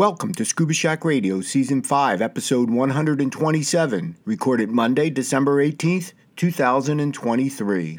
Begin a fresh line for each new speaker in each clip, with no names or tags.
Welcome to Scuba Shack Radio, Season 5, Episode 127, recorded Monday, December 18th, 2023.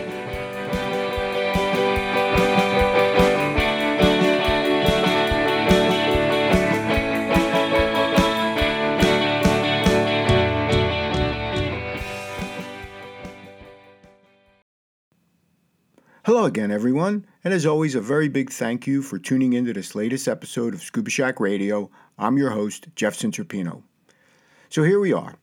Hello again, everyone, and as always, a very big thank you for tuning into this latest episode of Scuba Shack Radio. I'm your host, Jeff Centropino. So here we are,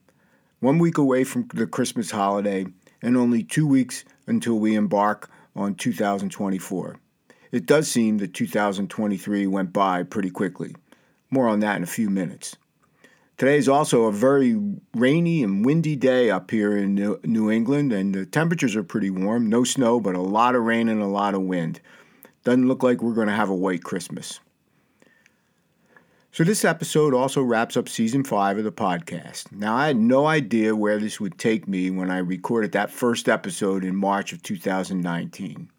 one week away from the Christmas holiday, and only two weeks until we embark on 2024. It does seem that 2023 went by pretty quickly. More on that in a few minutes. Today is also a very rainy and windy day up here in New England, and the temperatures are pretty warm. No snow, but a lot of rain and a lot of wind. Doesn't look like we're going to have a white Christmas. So, this episode also wraps up season five of the podcast. Now, I had no idea where this would take me when I recorded that first episode in March of 2019.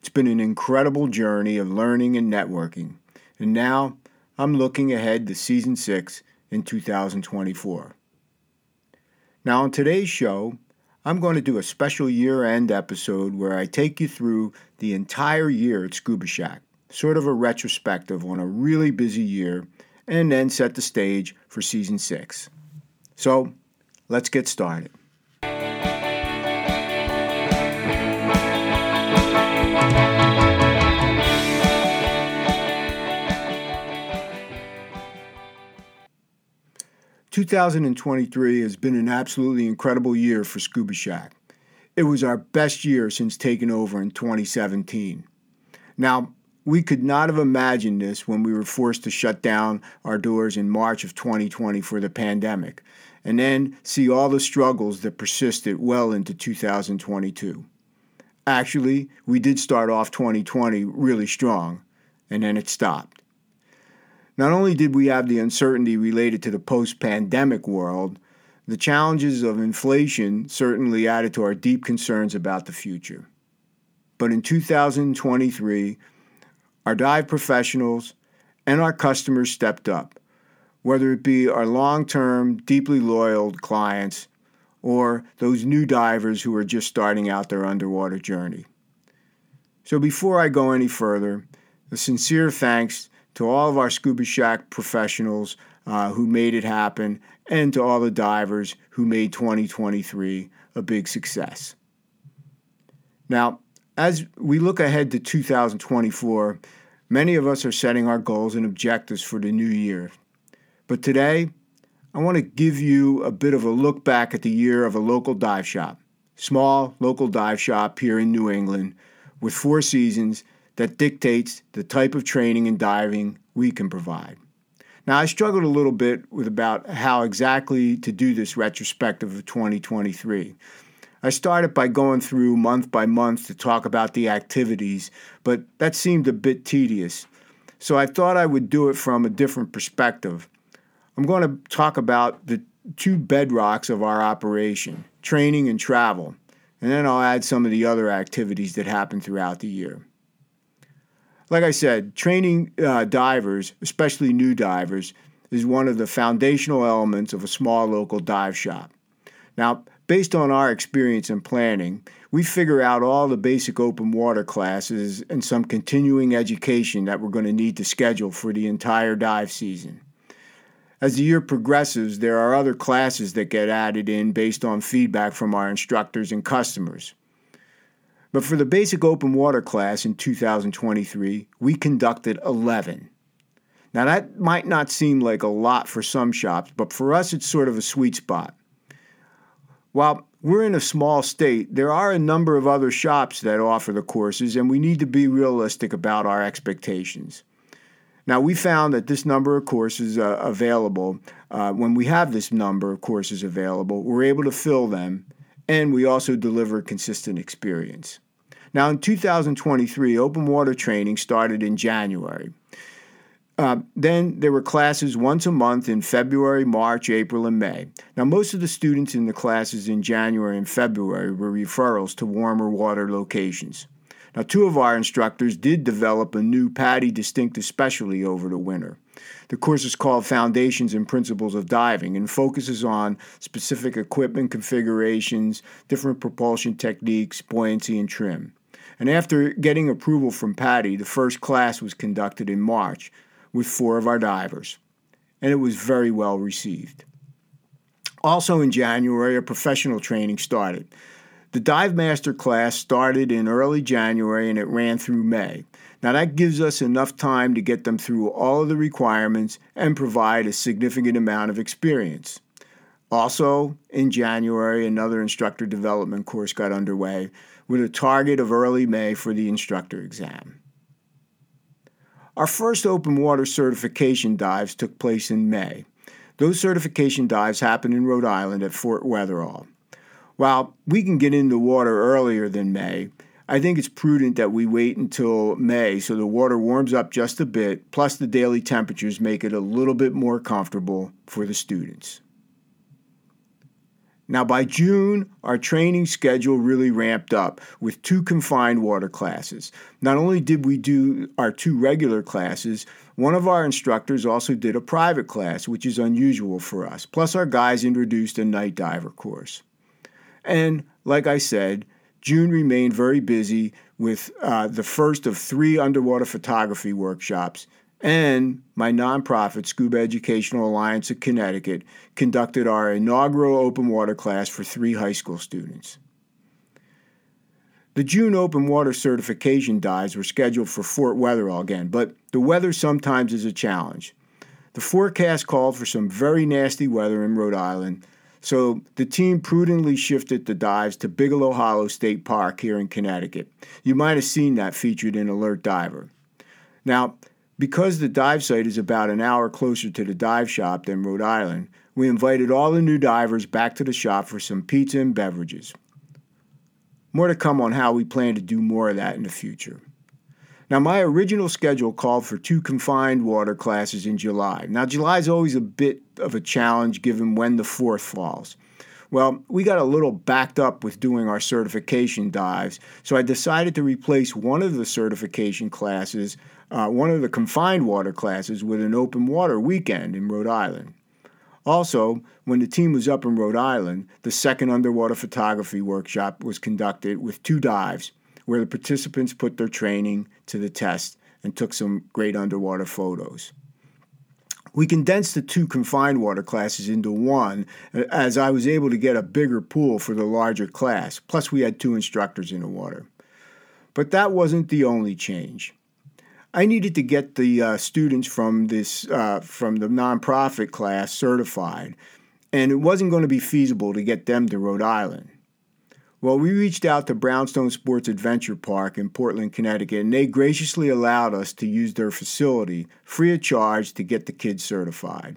It's been an incredible journey of learning and networking, and now I'm looking ahead to season six in 2024. Now, on today's show, I'm going to do a special year end episode where I take you through the entire year at Scuba Shack, sort of a retrospective on a really busy year, and then set the stage for season six. So, let's get started. 2023 has been an absolutely incredible year for Scuba Shack. It was our best year since taking over in 2017. Now, we could not have imagined this when we were forced to shut down our doors in March of 2020 for the pandemic, and then see all the struggles that persisted well into 2022. Actually, we did start off 2020 really strong, and then it stopped. Not only did we have the uncertainty related to the post pandemic world, the challenges of inflation certainly added to our deep concerns about the future. But in 2023, our dive professionals and our customers stepped up, whether it be our long term, deeply loyal clients or those new divers who are just starting out their underwater journey. So before I go any further, a sincere thanks to all of our Scuba Shack professionals uh, who made it happen, and to all the divers who made 2023 a big success. Now, as we look ahead to 2024, many of us are setting our goals and objectives for the new year. But today, I want to give you a bit of a look back at the year of a local dive shop, small local dive shop here in New England with four seasons that dictates the type of training and diving we can provide. Now, I struggled a little bit with about how exactly to do this retrospective of 2023. I started by going through month by month to talk about the activities, but that seemed a bit tedious. So I thought I would do it from a different perspective. I'm going to talk about the two bedrocks of our operation training and travel, and then I'll add some of the other activities that happen throughout the year like I said, training uh, divers, especially new divers, is one of the foundational elements of a small local dive shop. Now, based on our experience and planning, we figure out all the basic open water classes and some continuing education that we're going to need to schedule for the entire dive season. As the year progresses, there are other classes that get added in based on feedback from our instructors and customers. But for the basic open water class in 2023, we conducted 11. Now, that might not seem like a lot for some shops, but for us, it's sort of a sweet spot. While we're in a small state, there are a number of other shops that offer the courses, and we need to be realistic about our expectations. Now, we found that this number of courses uh, available, uh, when we have this number of courses available, we're able to fill them, and we also deliver consistent experience. Now, in 2023, open water training started in January. Uh, then there were classes once a month in February, March, April, and May. Now, most of the students in the classes in January and February were referrals to warmer water locations. Now, two of our instructors did develop a new PADI distinctive specialty over the winter. The course is called Foundations and Principles of Diving and focuses on specific equipment configurations, different propulsion techniques, buoyancy, and trim. And after getting approval from PADI, the first class was conducted in March with four of our divers, and it was very well received. Also in January, a professional training started. The Dive Master class started in early January and it ran through May. Now, that gives us enough time to get them through all of the requirements and provide a significant amount of experience. Also, in January, another instructor development course got underway with a target of early May for the instructor exam. Our first open water certification dives took place in May. Those certification dives happened in Rhode Island at Fort Wetherill. While we can get into water earlier than May, I think it's prudent that we wait until May so the water warms up just a bit, plus the daily temperatures make it a little bit more comfortable for the students. Now, by June, our training schedule really ramped up with two confined water classes. Not only did we do our two regular classes, one of our instructors also did a private class, which is unusual for us. Plus, our guys introduced a night diver course. And like I said, June remained very busy with uh, the first of three underwater photography workshops. And my nonprofit, Scuba Educational Alliance of Connecticut, conducted our inaugural open water class for three high school students. The June open water certification dives were scheduled for Fort Wetherill again, but the weather sometimes is a challenge. The forecast called for some very nasty weather in Rhode Island, so the team prudently shifted the dives to Bigelow Hollow State Park here in Connecticut. You might have seen that featured in Alert Diver. Now, because the dive site is about an hour closer to the dive shop than Rhode Island, we invited all the new divers back to the shop for some pizza and beverages. More to come on how we plan to do more of that in the future. Now, my original schedule called for two confined water classes in July. Now, July is always a bit of a challenge given when the 4th falls. Well, we got a little backed up with doing our certification dives, so I decided to replace one of the certification classes, uh, one of the confined water classes, with an open water weekend in Rhode Island. Also, when the team was up in Rhode Island, the second underwater photography workshop was conducted with two dives where the participants put their training to the test and took some great underwater photos. We condensed the two confined water classes into one as I was able to get a bigger pool for the larger class, plus, we had two instructors in the water. But that wasn't the only change. I needed to get the uh, students from this uh, from the nonprofit class certified, and it wasn't going to be feasible to get them to Rhode Island. Well, we reached out to Brownstone Sports Adventure Park in Portland, Connecticut, and they graciously allowed us to use their facility free of charge to get the kids certified.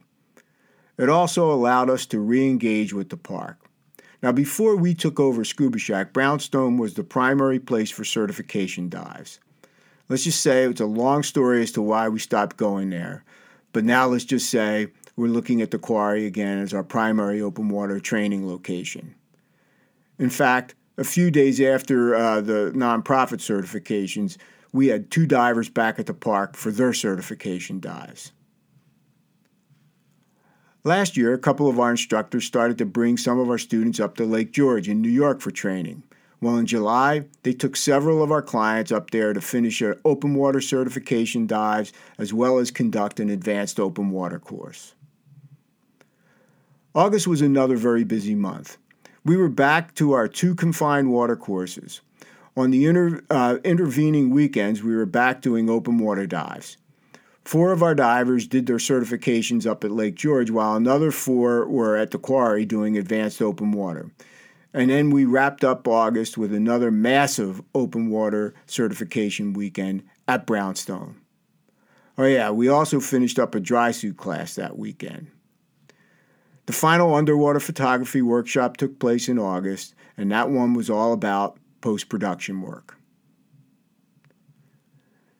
It also allowed us to re engage with the park. Now, before we took over Scuba Shack, Brownstone was the primary place for certification dives. Let's just say it's a long story as to why we stopped going there. But now let's just say we're looking at the quarry again as our primary open water training location. In fact, a few days after uh, the nonprofit certifications, we had two divers back at the park for their certification dives. Last year, a couple of our instructors started to bring some of our students up to Lake George in New York for training. Well, in July, they took several of our clients up there to finish their open water certification dives as well as conduct an advanced open water course. August was another very busy month. We were back to our two confined water courses. On the inter, uh, intervening weekends, we were back doing open water dives. Four of our divers did their certifications up at Lake George, while another four were at the quarry doing advanced open water. And then we wrapped up August with another massive open water certification weekend at Brownstone. Oh, yeah, we also finished up a dry suit class that weekend. The final underwater photography workshop took place in August, and that one was all about post production work.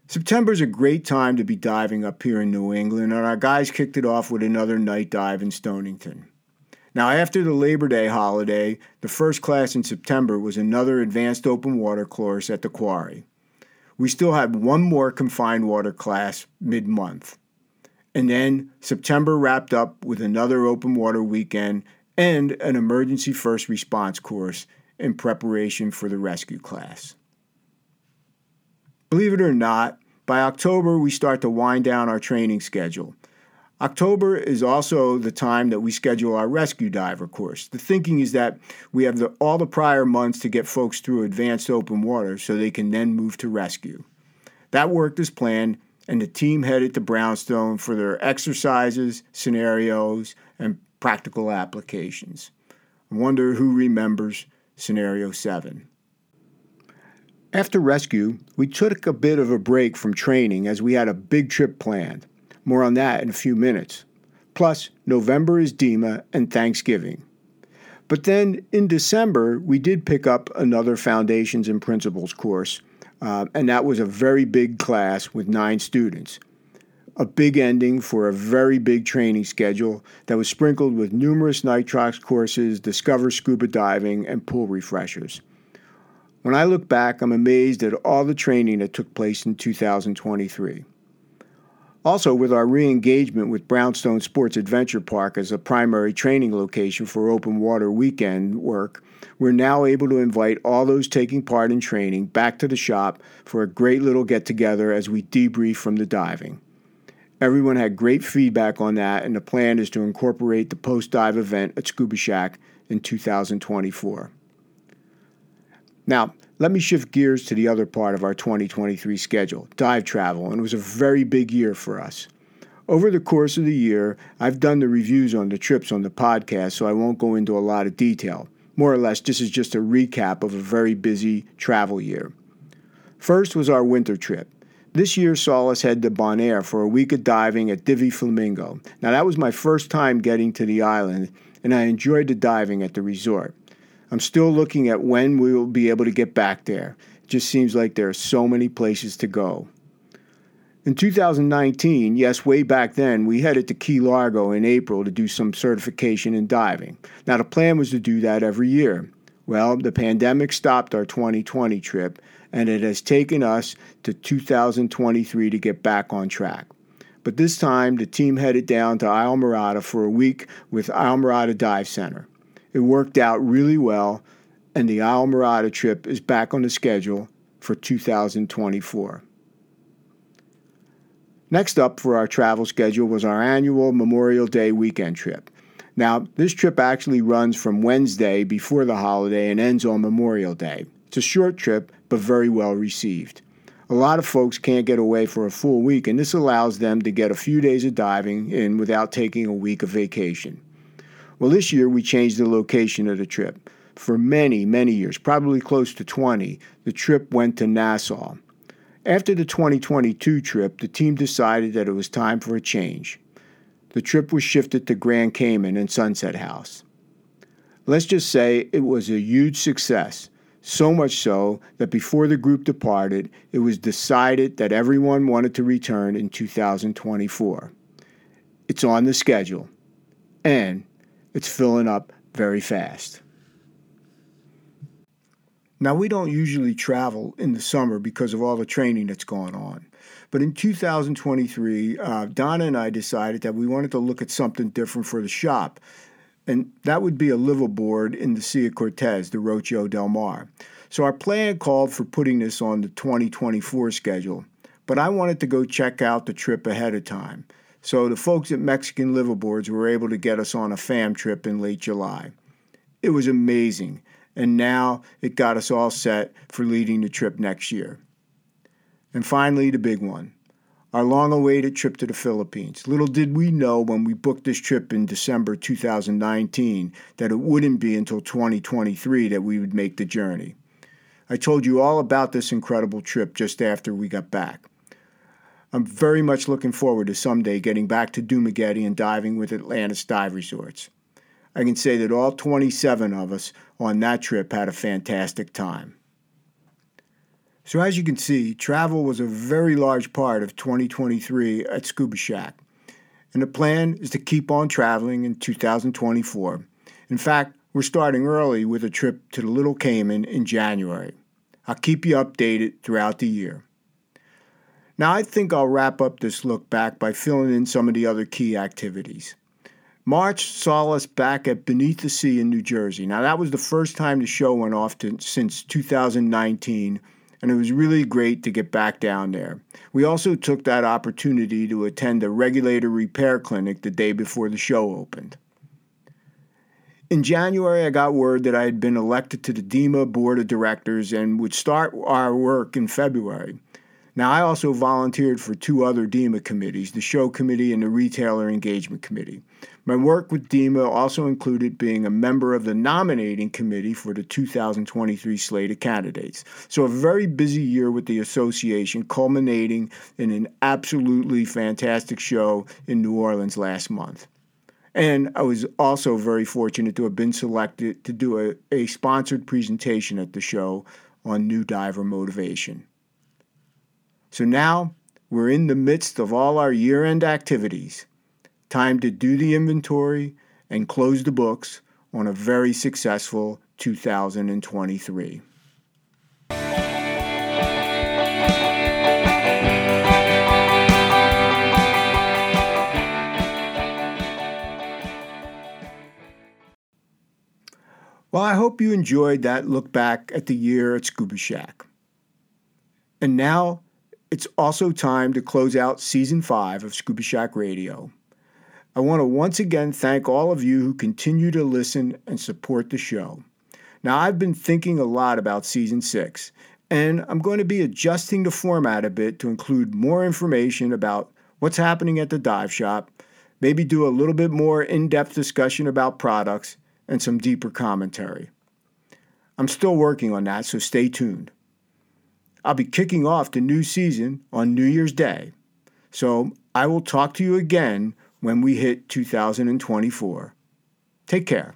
September is a great time to be diving up here in New England, and our guys kicked it off with another night dive in Stonington. Now, after the Labor Day holiday, the first class in September was another advanced open water course at the quarry. We still had one more confined water class mid month. And then September wrapped up with another open water weekend and an emergency first response course in preparation for the rescue class. Believe it or not, by October we start to wind down our training schedule. October is also the time that we schedule our rescue diver course. The thinking is that we have the, all the prior months to get folks through advanced open water so they can then move to rescue. That worked as planned, and the team headed to Brownstone for their exercises, scenarios, and practical applications. I wonder who remembers Scenario 7. After rescue, we took a bit of a break from training as we had a big trip planned. More on that in a few minutes. Plus, November is DEMA and Thanksgiving. But then in December, we did pick up another Foundations and Principles course, uh, and that was a very big class with nine students. A big ending for a very big training schedule that was sprinkled with numerous nitrox courses, discover scuba diving, and pool refreshers. When I look back, I'm amazed at all the training that took place in 2023. Also, with our re engagement with Brownstone Sports Adventure Park as a primary training location for open water weekend work, we're now able to invite all those taking part in training back to the shop for a great little get together as we debrief from the diving. Everyone had great feedback on that, and the plan is to incorporate the post dive event at Scuba Shack in 2024. Now, let me shift gears to the other part of our 2023 schedule dive travel, and it was a very big year for us. Over the course of the year, I've done the reviews on the trips on the podcast, so I won't go into a lot of detail. More or less, this is just a recap of a very busy travel year. First was our winter trip. This year saw us head to Bonaire for a week of diving at Divi Flamingo. Now, that was my first time getting to the island, and I enjoyed the diving at the resort. I'm still looking at when we will be able to get back there. It just seems like there are so many places to go. In 2019, yes, way back then, we headed to Key Largo in April to do some certification in diving. Now, the plan was to do that every year. Well, the pandemic stopped our 2020 trip, and it has taken us to 2023 to get back on track. But this time, the team headed down to Islamorada for a week with Islamorada Dive Center. It worked out really well, and the Islamorada trip is back on the schedule for 2024. Next up for our travel schedule was our annual Memorial Day weekend trip. Now, this trip actually runs from Wednesday before the holiday and ends on Memorial Day. It's a short trip, but very well received. A lot of folks can't get away for a full week, and this allows them to get a few days of diving in without taking a week of vacation. Well, this year we changed the location of the trip. For many, many years, probably close to 20, the trip went to Nassau. After the 2022 trip, the team decided that it was time for a change. The trip was shifted to Grand Cayman and Sunset House. Let's just say it was a huge success, so much so that before the group departed, it was decided that everyone wanted to return in 2024. It's on the schedule. And it's filling up very fast. Now, we don't usually travel in the summer because of all the training that's going on. But in 2023, uh, Donna and I decided that we wanted to look at something different for the shop. And that would be a liveaboard in the Sea of Cortez, the Rocio del Mar. So our plan called for putting this on the 2024 schedule. But I wanted to go check out the trip ahead of time. So the folks at Mexican Liveaboards were able to get us on a fam trip in late July. It was amazing, and now it got us all set for leading the trip next year. And finally, the big one our long awaited trip to the Philippines. Little did we know when we booked this trip in December 2019 that it wouldn't be until 2023 that we would make the journey. I told you all about this incredible trip just after we got back. I'm very much looking forward to someday getting back to Dumaguete and diving with Atlantis Dive Resorts. I can say that all 27 of us on that trip had a fantastic time. So, as you can see, travel was a very large part of 2023 at Scuba Shack. And the plan is to keep on traveling in 2024. In fact, we're starting early with a trip to the Little Cayman in January. I'll keep you updated throughout the year. Now, I think I'll wrap up this look back by filling in some of the other key activities. March saw us back at Beneath the Sea in New Jersey. Now, that was the first time the show went off to, since 2019 and it was really great to get back down there. We also took that opportunity to attend a regulator repair clinic the day before the show opened. In January, I got word that I had been elected to the DEMA Board of Directors and would start our work in February. Now, I also volunteered for two other DEMA committees the Show Committee and the Retailer Engagement Committee. My work with DEMA also included being a member of the nominating committee for the 2023 slate of candidates. So, a very busy year with the association, culminating in an absolutely fantastic show in New Orleans last month. And I was also very fortunate to have been selected to do a, a sponsored presentation at the show on new diver motivation. So now we're in the midst of all our year end activities. Time to do the inventory and close the books on a very successful 2023. Well, I hope you enjoyed that look back at the year at Scuba Shack. And now it's also time to close out season five of Scuba Shack Radio. I want to once again thank all of you who continue to listen and support the show. Now, I've been thinking a lot about season six, and I'm going to be adjusting the format a bit to include more information about what's happening at the dive shop, maybe do a little bit more in depth discussion about products, and some deeper commentary. I'm still working on that, so stay tuned. I'll be kicking off the new season on New Year's Day. So I will talk to you again when we hit 2024. Take care.